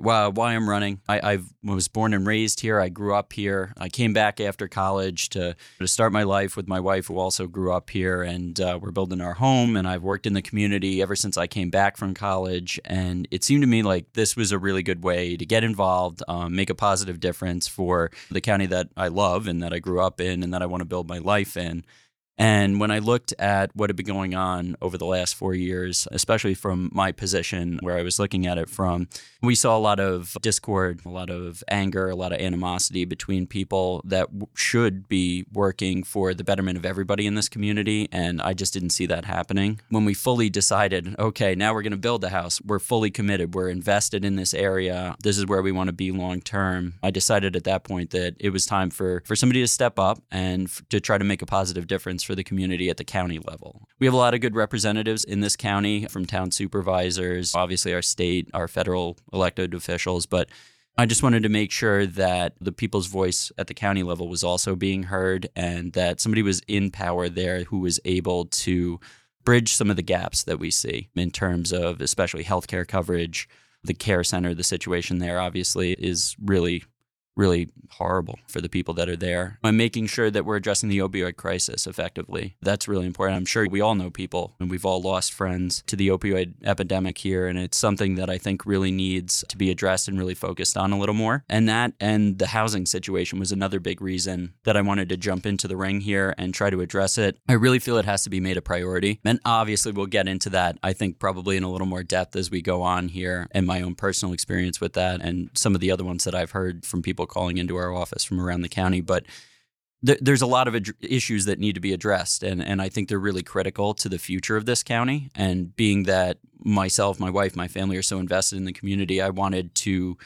why, why I'm running. I, I was born and raised here. I grew up here. I came back after college to, to start my life with my wife, who also grew up here. And uh, we're building our home. And I've worked in the community ever since I came back from college. And it seemed to me like this was a really good way to get involved, um, make a positive difference for the county that I love and that I grew up in and that I want to build my life in. And when I looked at what had been going on over the last four years, especially from my position where I was looking at it from, we saw a lot of discord, a lot of anger, a lot of animosity between people that w- should be working for the betterment of everybody in this community. And I just didn't see that happening. When we fully decided, okay, now we're going to build the house, we're fully committed, we're invested in this area, this is where we want to be long term, I decided at that point that it was time for, for somebody to step up and f- to try to make a positive difference for the community at the county level. We have a lot of good representatives in this county from town supervisors, obviously our state, our federal elected officials, but I just wanted to make sure that the people's voice at the county level was also being heard and that somebody was in power there who was able to bridge some of the gaps that we see in terms of especially healthcare coverage. The care center, the situation there obviously is really really horrible for the people that are there. I'm making sure that we're addressing the opioid crisis effectively. That's really important. I'm sure we all know people and we've all lost friends to the opioid epidemic here. And it's something that I think really needs to be addressed and really focused on a little more. And that and the housing situation was another big reason that I wanted to jump into the ring here and try to address it. I really feel it has to be made a priority. And obviously, we'll get into that, I think, probably in a little more depth as we go on here and my own personal experience with that and some of the other ones that I've heard from people calling into our office from around the county. But th- there's a lot of ad- issues that need to be addressed, and and I think they're really critical to the future of this county. And being that myself, my wife, my family are so invested in the community, I wanted to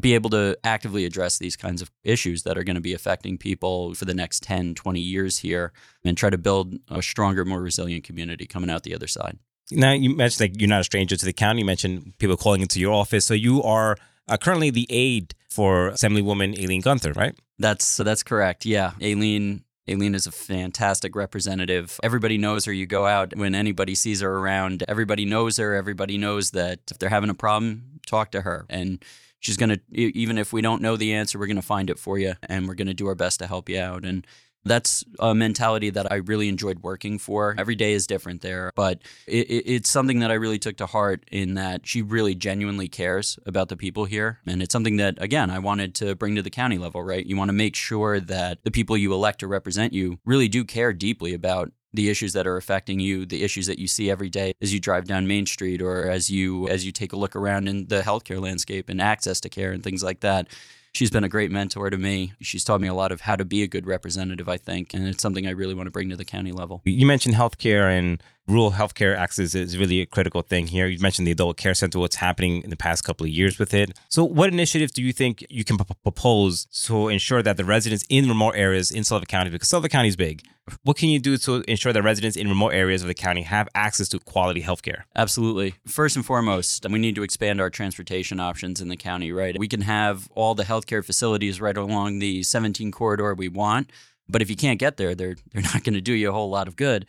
be able to actively address these kinds of issues that are going to be affecting people for the next 10, 20 years here and try to build a stronger, more resilient community coming out the other side. Now, you mentioned like you're not a stranger to the county. You mentioned people calling into your office. So you are uh, currently the aide for Assemblywoman Aileen Gunther, right? That's that's correct. Yeah, Aileen. Aileen is a fantastic representative. Everybody knows her. You go out when anybody sees her around, everybody knows her. Everybody knows that if they're having a problem, talk to her. And she's going to, even if we don't know the answer, we're going to find it for you and we're going to do our best to help you out. And that's a mentality that I really enjoyed working for. Every day is different there, but it, it, it's something that I really took to heart in that she really genuinely cares about the people here. And it's something that, again, I wanted to bring to the county level, right? You want to make sure that the people you elect to represent you really do care deeply about the issues that are affecting you, the issues that you see every day as you drive down Main Street or as you as you take a look around in the healthcare landscape and access to care and things like that she's been a great mentor to me. She's taught me a lot of how to be a good representative, I think, and it's something I really want to bring to the county level. You mentioned healthcare and rural healthcare access is really a critical thing here. You mentioned the adult care center, what's happening in the past couple of years with it. So, what initiatives do you think you can p- propose to ensure that the residents in remote areas in Suffolk County, because Suffolk County is big, what can you do to ensure that residents in remote areas of the county have access to quality healthcare? Absolutely. First and foremost, we need to expand our transportation options in the county, right? We can have all the healthcare facilities right along the 17 corridor we want, but if you can't get there, they're they're not going to do you a whole lot of good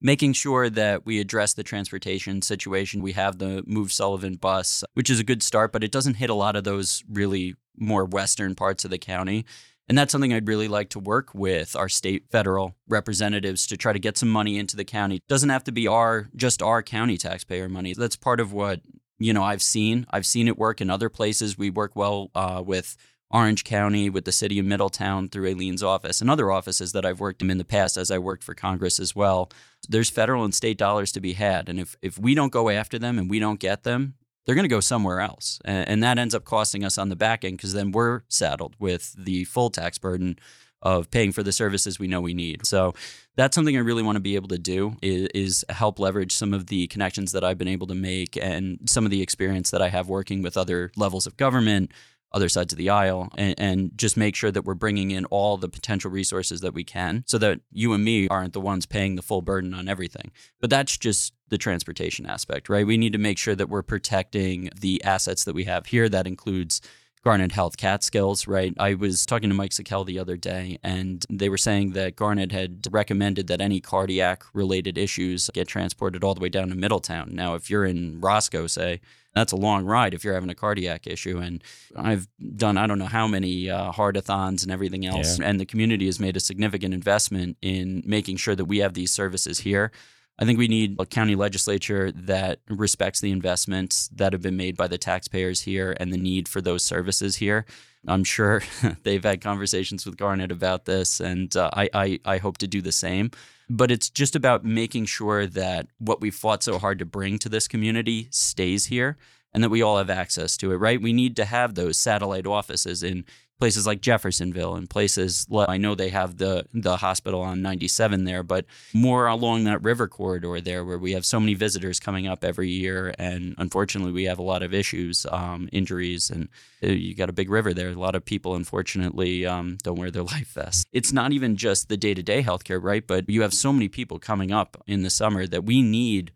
making sure that we address the transportation situation. We have the Move Sullivan bus, which is a good start, but it doesn't hit a lot of those really more western parts of the county. And that's something I'd really like to work with our state federal representatives to try to get some money into the county. It doesn't have to be our just our county taxpayer money. That's part of what you know I've seen. I've seen it work in other places. We work well uh, with Orange County, with the city of Middletown through Aileen's office and other offices that I've worked in in the past as I worked for Congress as well. There's federal and state dollars to be had. And if, if we don't go after them and we don't get them, they're going to go somewhere else. And, and that ends up costing us on the back end because then we're saddled with the full tax burden of paying for the services we know we need. So that's something I really want to be able to do is, is, help leverage some of the connections that I've been able to make and some of the experience that I have working with other levels of government, other sides of the aisle and, and, just make sure that we're bringing in all the potential resources that we can so that you and me aren't the ones paying the full burden on everything. But that's just the transportation aspect, right? We need to make sure that we're protecting the assets that we have here. That includes Garnet Health Catskills, right? I was talking to Mike Sikel the other day, and they were saying that Garnet had recommended that any cardiac related issues get transported all the way down to Middletown. Now, if you're in Roscoe, say, that's a long ride if you're having a cardiac issue. And I've done, I don't know how many uh, heartathons and everything else. Yeah. And the community has made a significant investment in making sure that we have these services here. I think we need a county legislature that respects the investments that have been made by the taxpayers here and the need for those services here. I'm sure they've had conversations with Garnet about this, and uh, I, I, I hope to do the same. But it's just about making sure that what we fought so hard to bring to this community stays here and that we all have access to it, right? We need to have those satellite offices in places like Jeffersonville and places I know they have the the hospital on 97 there, but more along that river corridor there where we have so many visitors coming up every year, and unfortunately we have a lot of issues, um, injuries, and uh, you got a big river there. A lot of people unfortunately um, don't wear their life vests. It's not even just the day to day healthcare, right? But you have so many people coming up in the summer that we need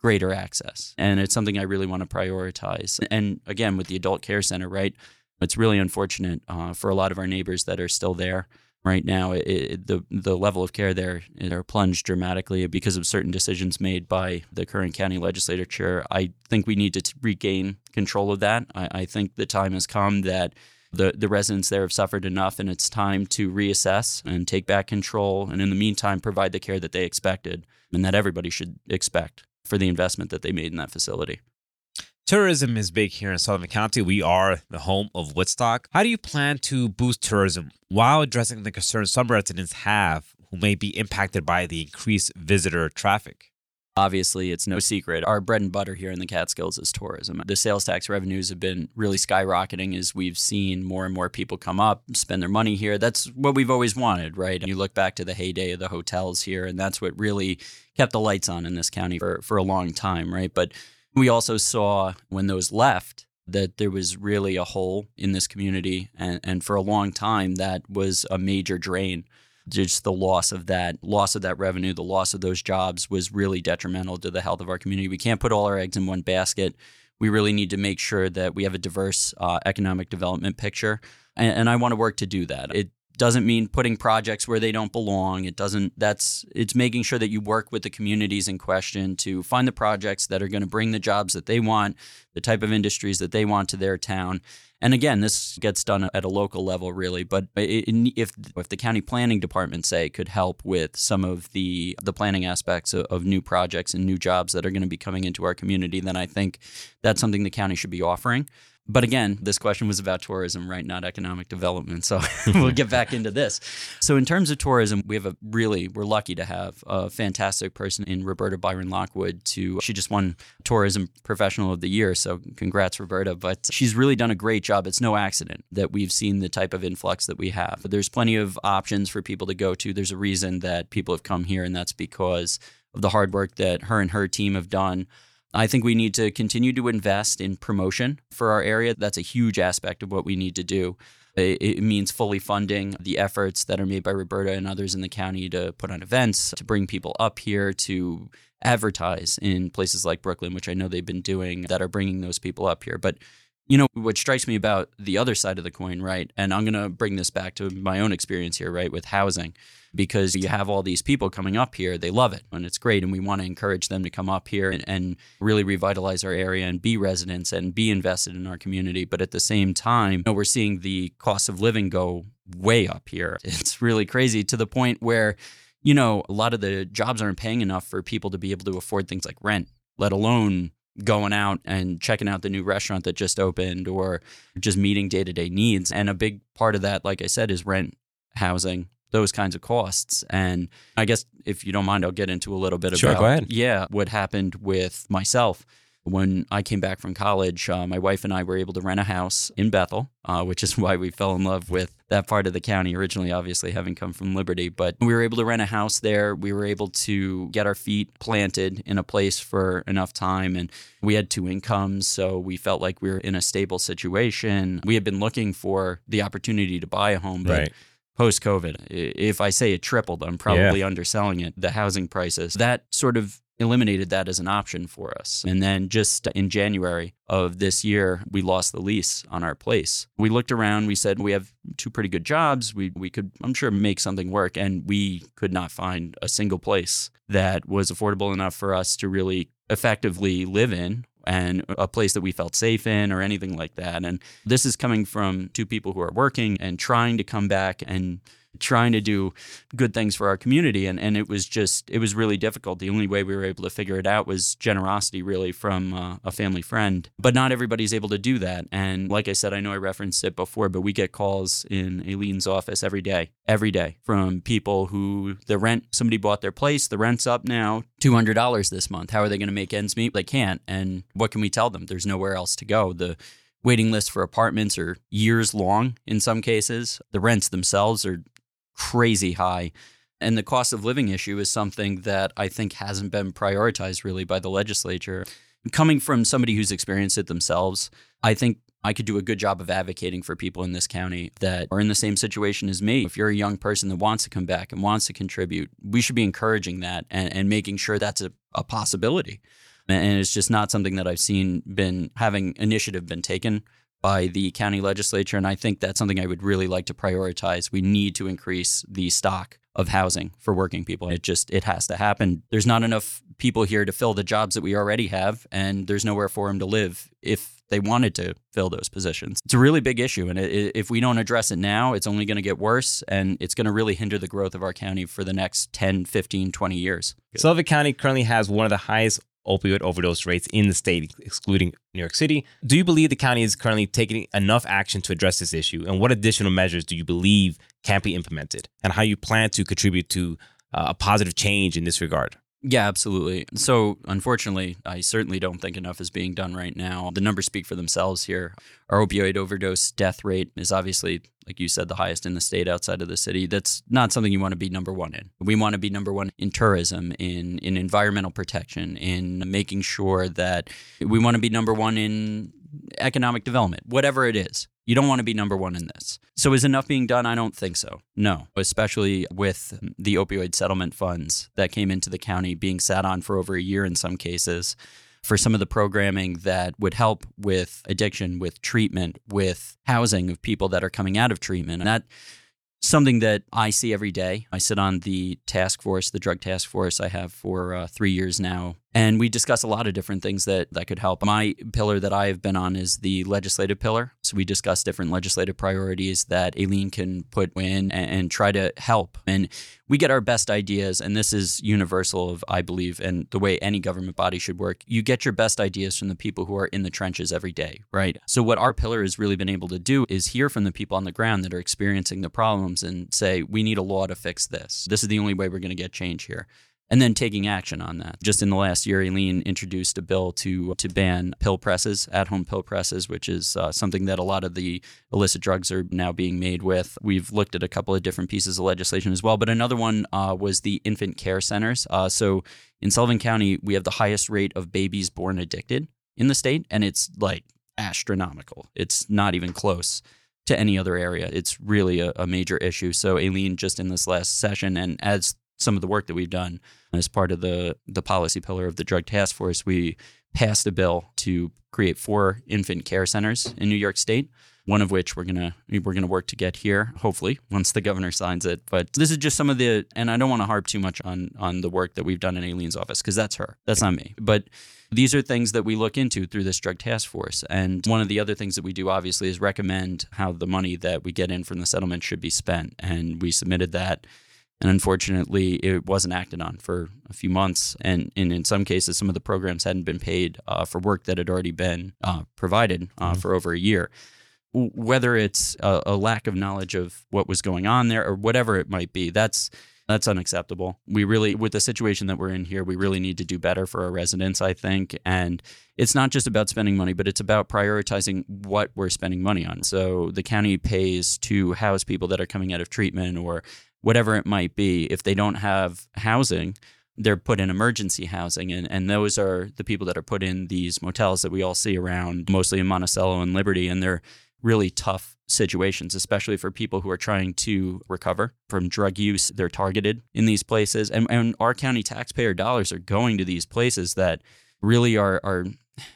greater access. And it's something I really want to prioritize. And again, with the adult care center, right? It's really unfortunate uh, for a lot of our neighbors that are still there right now. It, it, the the level of care there are plunged dramatically because of certain decisions made by the current county legislature. I think we need to t- regain control of that. I, I think the time has come that the, the residents there have suffered enough and it's time to reassess and take back control and in the meantime provide the care that they expected and that everybody should expect for the investment that they made in that facility. Tourism is big here in Sullivan County. We are the home of Woodstock. How do you plan to boost tourism while addressing the concerns some residents have who may be impacted by the increased visitor traffic? Obviously, it's no secret. Our bread and butter here in the Catskills is tourism. The sales tax revenues have been really skyrocketing as we've seen more and more people come up, spend their money here. That's what we've always wanted, right? And you look back to the heyday of the hotels here, and that's what really kept the lights on in this county for, for a long time, right? But we also saw when those left that there was really a hole in this community. And, and for a long time, that was a major drain. Just the loss of that, loss of that revenue, the loss of those jobs was really detrimental to the health of our community. We can't put all our eggs in one basket. We really need to make sure that we have a diverse uh, economic development picture. And, and I want to work to do that. It doesn't mean putting projects where they don't belong. It doesn't that's it's making sure that you work with the communities in question to find the projects that are going to bring the jobs that they want, the type of industries that they want to their town. And again, this gets done at a local level, really. But if if the county planning department say could help with some of the the planning aspects of, of new projects and new jobs that are going to be coming into our community, then I think that's something the county should be offering. But again, this question was about tourism, right? Not economic development. So we'll get back into this. So, in terms of tourism, we have a really, we're lucky to have a fantastic person in Roberta Byron Lockwood. To she just won Tourism Professional of the Year. So, congrats, Roberta. But she's really done a great job. It's no accident that we've seen the type of influx that we have. There's plenty of options for people to go to. There's a reason that people have come here, and that's because of the hard work that her and her team have done I think we need to continue to invest in promotion for our area. That's a huge aspect of what we need to do. It means fully funding the efforts that are made by Roberta and others in the county to put on events, to bring people up here, to advertise in places like Brooklyn, which I know they've been doing that are bringing those people up here. But you know, what strikes me about the other side of the coin, right? And I'm going to bring this back to my own experience here, right, with housing, because you have all these people coming up here. They love it and it's great. And we want to encourage them to come up here and, and really revitalize our area and be residents and be invested in our community. But at the same time, you know, we're seeing the cost of living go way up here. It's really crazy to the point where, you know, a lot of the jobs aren't paying enough for people to be able to afford things like rent, let alone going out and checking out the new restaurant that just opened or just meeting day to day needs. And a big part of that, like I said, is rent, housing, those kinds of costs. And I guess if you don't mind, I'll get into a little bit sure, about yeah, what happened with myself when I came back from college, uh, my wife and I were able to rent a house in Bethel, uh, which is why we fell in love with that part of the county originally, obviously, having come from Liberty. But we were able to rent a house there. We were able to get our feet planted in a place for enough time. And we had two incomes. So we felt like we were in a stable situation. We had been looking for the opportunity to buy a home, but right post COVID. If I say it tripled, I'm probably yeah. underselling it. The housing prices, that sort of eliminated that as an option for us. And then just in January of this year, we lost the lease on our place. We looked around, we said, we have two pretty good jobs. We, we could, I'm sure, make something work. And we could not find a single place that was affordable enough for us to really effectively live in and a place that we felt safe in or anything like that. And this is coming from two people who are working and trying to come back and trying to do good things for our community. And, and it was just it was really difficult. The only way we were able to figure it out was generosity really from uh, a family friend. But not everybody's able to do that. And like i said i know i referenced it before but we get calls in aileen's office every day every day from people who the rent somebody bought their place the rent's up now $200 this month. How are they going to make ends meet? They can't. And what can we tell them? There's nowhere else to go. The waiting lists for apartments are years long in some cases. The rents themselves are crazy high. And the cost of living issue is something that I think hasn't been prioritized really by the legislature. Coming from somebody who's experienced it themselves, I think I could do a good job of advocating for people in this county that are in the same situation as me. If you're a young person that wants to come back and wants to contribute, we should be encouraging that and, and making sure that's a, a possibility. And it's just not something that I've seen been having initiative been taken by the county legislature. And I think that's something I would really like to prioritize. We need to increase the stock of housing for working people. It just it has to happen. There's not enough people here to fill the jobs that we already have, and there's nowhere for them to live if they wanted to fill those positions. It's a really big issue, and it, if we don't address it now, it's only going to get worse, and it's going to really hinder the growth of our county for the next 10, 15, 20 years. Sullivan County currently has one of the highest opioid overdose rates in the state, excluding New York City. Do you believe the county is currently taking enough action to address this issue? And what additional measures do you believe can be implemented? And how you plan to contribute to uh, a positive change in this regard? Yeah, absolutely. So, unfortunately, I certainly don't think enough is being done right now. The numbers speak for themselves here. Our opioid overdose death rate is obviously, like you said, the highest in the state outside of the city. That's not something you want to be number one in. We want to be number one in tourism, in, in environmental protection, in making sure that we want to be number one in economic development, whatever it is. You don't want to be number one in this. So, is enough being done? I don't think so. No, especially with the opioid settlement funds that came into the county being sat on for over a year in some cases for some of the programming that would help with addiction, with treatment, with housing of people that are coming out of treatment. And that something that I see every day. I sit on the task force, the drug task force I have for uh, three years now. And we discuss a lot of different things that, that could help. My pillar that I have been on is the legislative pillar. So we discuss different legislative priorities that Aileen can put in and, and try to help. And we get our best ideas, and this is universal of I believe, and the way any government body should work. You get your best ideas from the people who are in the trenches every day, right? So what our pillar has really been able to do is hear from the people on the ground that are experiencing the problems and say, we need a law to fix this. This is the only way we're going to get change here and then taking action on that. Just in the last year, Aileen introduced a bill to to ban pill presses, at home pill presses, which is uh, something that a lot of the illicit drugs are now being made with. We've looked at a couple of different pieces of legislation as well, but another one uh, was the infant care centers. Uh, so in Sullivan County, we have the highest rate of babies born addicted in the state, and it's like astronomical. It's not even close to any other area. It's really a, a major issue. So Aileen, just in this last session, and as some of the work that we've done. As part of the the policy pillar of the drug task force we passed a bill to create four infant care centers in New York state one of which we're going to we're going to work to get here hopefully once the governor signs it. But this is just some of the and I don't want to harp too much on on the work that we've done in Aileen's office because that's her that's not me. But these are things that we look into through this drug task force. And one of the other things that we do obviously is recommend how the money that we get in from the settlement should be spent. And we submitted that and unfortunately, it wasn't acted on for a few months. And, and in some cases, some of the programs hadn't been paid uh, for work that had already been uh, provided uh, mm-hmm. for over a year. Whether it's a, a, lack of knowledge of what was going on there or whatever it might be, that's that's unacceptable. We really, with the situation that we're in here, we really need to do better for our residents, I think. And it's not just about spending money, but it's about prioritizing what we're spending money on. So the county pays to house people that are coming out of treatment or whatever it might be, if they don't have housing, they're put in emergency housing. And, and those are the people that are put in these motels that we all see around, mostly in Monticello and Liberty. And they're really tough situations, especially for people who are trying to recover from drug use. They're targeted in these places. And, and our county taxpayer dollars are going to these places that really are, are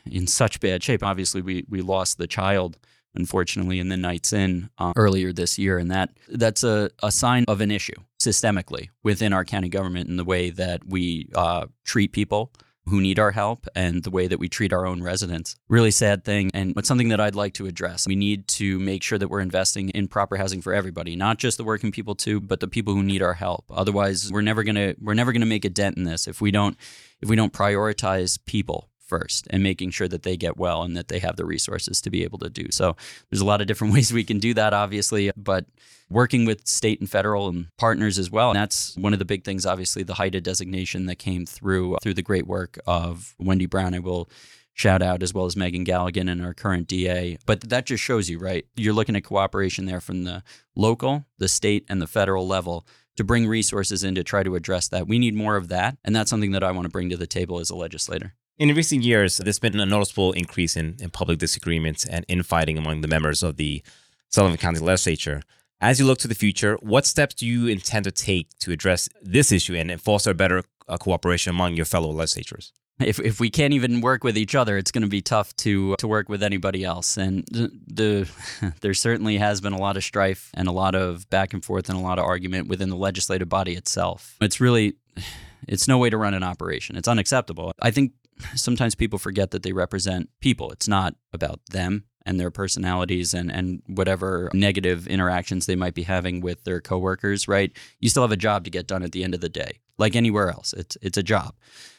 in such bad shape. Obviously, we, we lost the child unfortunately in the Knights Inn uh, earlier this year and that that's a, a sign of an issue systemically within our county government in the way that we uh, treat people who need our help and the way that we treat our own residents. Really sad thing. And it's something that I'd like to address. We need to make sure that we're investing in proper housing for everybody, not just the working people too, but the people who need our help. Otherwise, we're never gonna we're never gonna make a dent in this if we don't if we don't prioritize people first and making sure that they get well and that they have the resources to be able to do so. There's a lot of different ways we can do that, obviously, but working with state and federal and partners as well. And that's one of the big things, obviously, the HIDTA designation that came through through the great work of Wendy Brown. I will shout out as well as Megan Galligan and our current DA. But that just shows you, right? You're looking at cooperation there from the local, the state, and the federal level to bring resources in to try to address that. We need more of that. And that's something that I want to bring to the table as a legislator. In recent years, there's been a noticeable increase in, in public disagreements and infighting among the members of the Sullivan County Legislature. As you look to the future, what steps do you intend to take to address this issue and foster better uh, cooperation among your fellow legislators? If, if we can't even work with each other, it's going to be tough to to work with anybody else. And the, the there certainly has been a lot of strife and a lot of back and forth and a lot of argument within the legislative body itself. It's really it's no way to run an operation. It's unacceptable. I think sometimes people forget that they represent people. It's not about them and their personalities and, and whatever negative interactions they might be having with their coworkers, right? You still have a job to get done at the end of the day, like anywhere else. It's it's a job.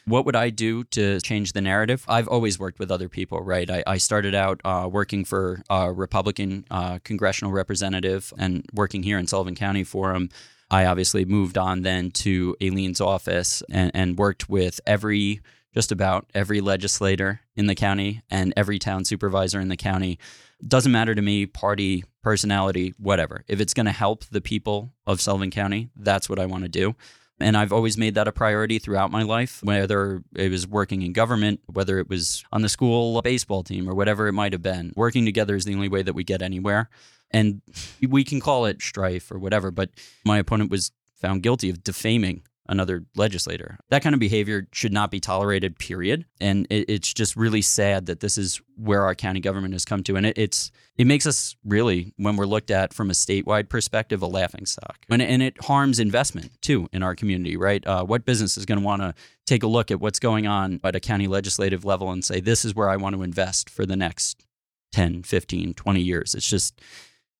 What would I do to change the narrative? I've always worked with other people, right? I, I started out uh, working for a Republican uh, congressional representative and working here in Sullivan County for him. I obviously moved on then to Aileen's office and, and worked with every just about every legislator in the county and every town supervisor in the county. Doesn't matter to me, party, personality, whatever. If it's going to help the people of Sullivan County, that's what I want to do. And I've always made that a priority throughout my life, whether it was working in government, whether it was on the school baseball team, or whatever it might have been. Working together is the only way that we get anywhere. And we can call it strife or whatever, but my opponent was found guilty of defaming another legislator. That kind of behavior should not be tolerated, period. And it, it's just really sad that this is where our county government has come to. And it, it's it makes us really, when we're looked at from a statewide perspective, a laughing stock. And, and it harms investment too in our community, right? Uh, what business is going to want to take a look at what's going on at a county legislative level and say, this is where I want to invest for the next 10, 15, 20 years? It's just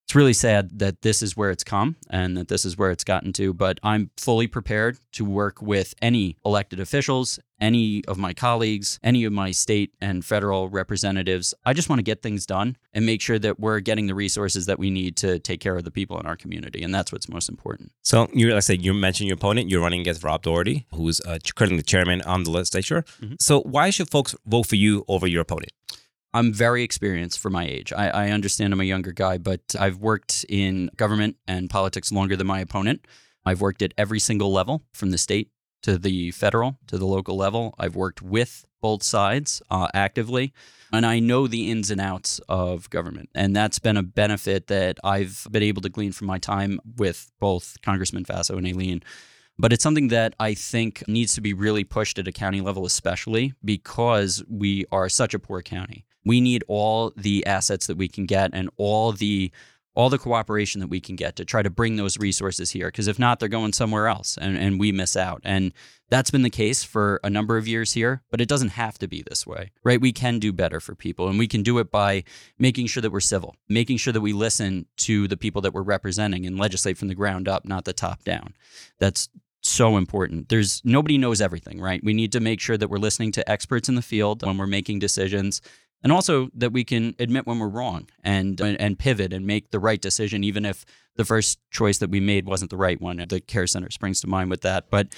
it's really sad that this is where it's come and that this is where it's gotten to. But I'm fully prepared to work with any elected officials, any of my colleagues, any of my state and federal representatives. I just want to get things done and make sure that we're getting the resources that we need to take care of the people in our community. And that's what's most important. So, you like I said, you mentioned your opponent. You're running against Rob Doherty, who's uh, currently the chairman on the legislature. Mm-hmm. So, why should folks vote for you over your opponent? I'm very experienced for my age. I, I, understand I'm a younger guy, but I've worked in government and politics longer than my opponent. I've worked at every single level, from the state to the federal to the local level. I've worked with both sides uh, actively, and I know the ins and outs of government. And that's been a benefit that I've been able to glean from my time with both Congressman Faso and Aileen. But it's something that I think needs to be really pushed at a county level, especially because we are such a poor county we need all the assets that we can get and all the all the cooperation that we can get to try to bring those resources here because if not they're going somewhere else and, and we miss out and that's been the case for a number of years here but it doesn't have to be this way right we can do better for people and we can do it by making sure that we're civil making sure that we listen to the people that we're representing and legislate from the ground up not the top down that's so important. There's nobody knows everything, right? We need to make sure that we're listening to experts in the field when we're making decisions and also that we can admit when we're wrong and uh, and pivot and make the right decision even if the first choice that we made wasn't the right one. The care center springs to mind with that. But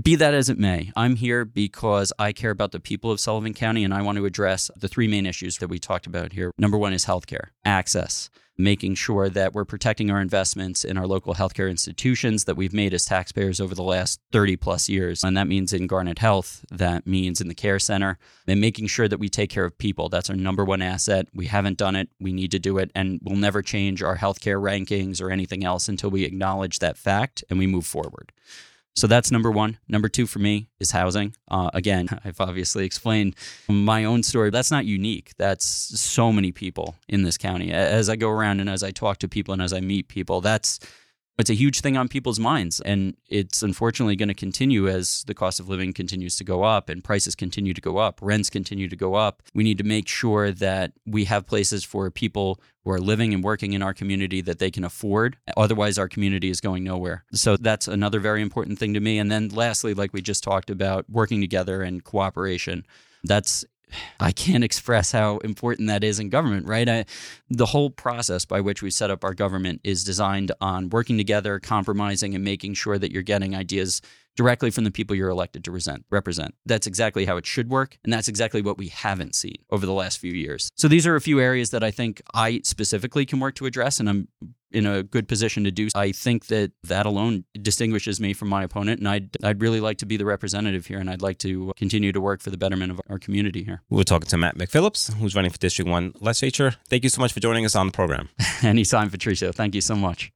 Be that as it may, I'm here because I care about the people of Sullivan County and I want to address the three main issues that we talked about here. Number one is healthcare, access, making sure that we're protecting our investments in our local healthcare institutions that we've made as taxpayers over the last 30 plus years. And that means in Garnet Health, that means in the care center, and making sure that we take care of people. That's our number one asset. We haven't done it. We need to do it. And we'll never change our healthcare rankings or anything else until we acknowledge that fact and we move forward. So that's number one. Number two for me is housing. Uh, again, I've obviously explained my own story. That's not unique. That's so many people in this county. As I go around and as I talk to people and as I meet people, that's it's a huge thing on people's minds. And it's unfortunately going to continue as the cost of living continues to go up and prices continue to go up, rents continue to go up. We need to make sure that we have places for people who are living and working in our community that they can afford. Otherwise, our community is going nowhere. So that's another very important thing to me. And then lastly, like we just talked about, working together and cooperation. That's I can't express how important that is in government, right? I, the whole process by which we set up our government is designed on working together, compromising, and making sure that you're getting ideas directly from the people you're elected to resent, represent. That's exactly how it should work. And that's exactly what we haven't seen over the last few years. So these are a few areas that I think I specifically can work to address. And I'm in a good position to do. I think that that alone distinguishes me from my opponent, and I'd I'd really like to be the representative here, and I'd like to continue to work for the betterment of our community here. We were talking to Matt McPhillips, who's running for District One legislature. Thank you so much for joining us on the program. Anytime, Patricio. Thank you so much.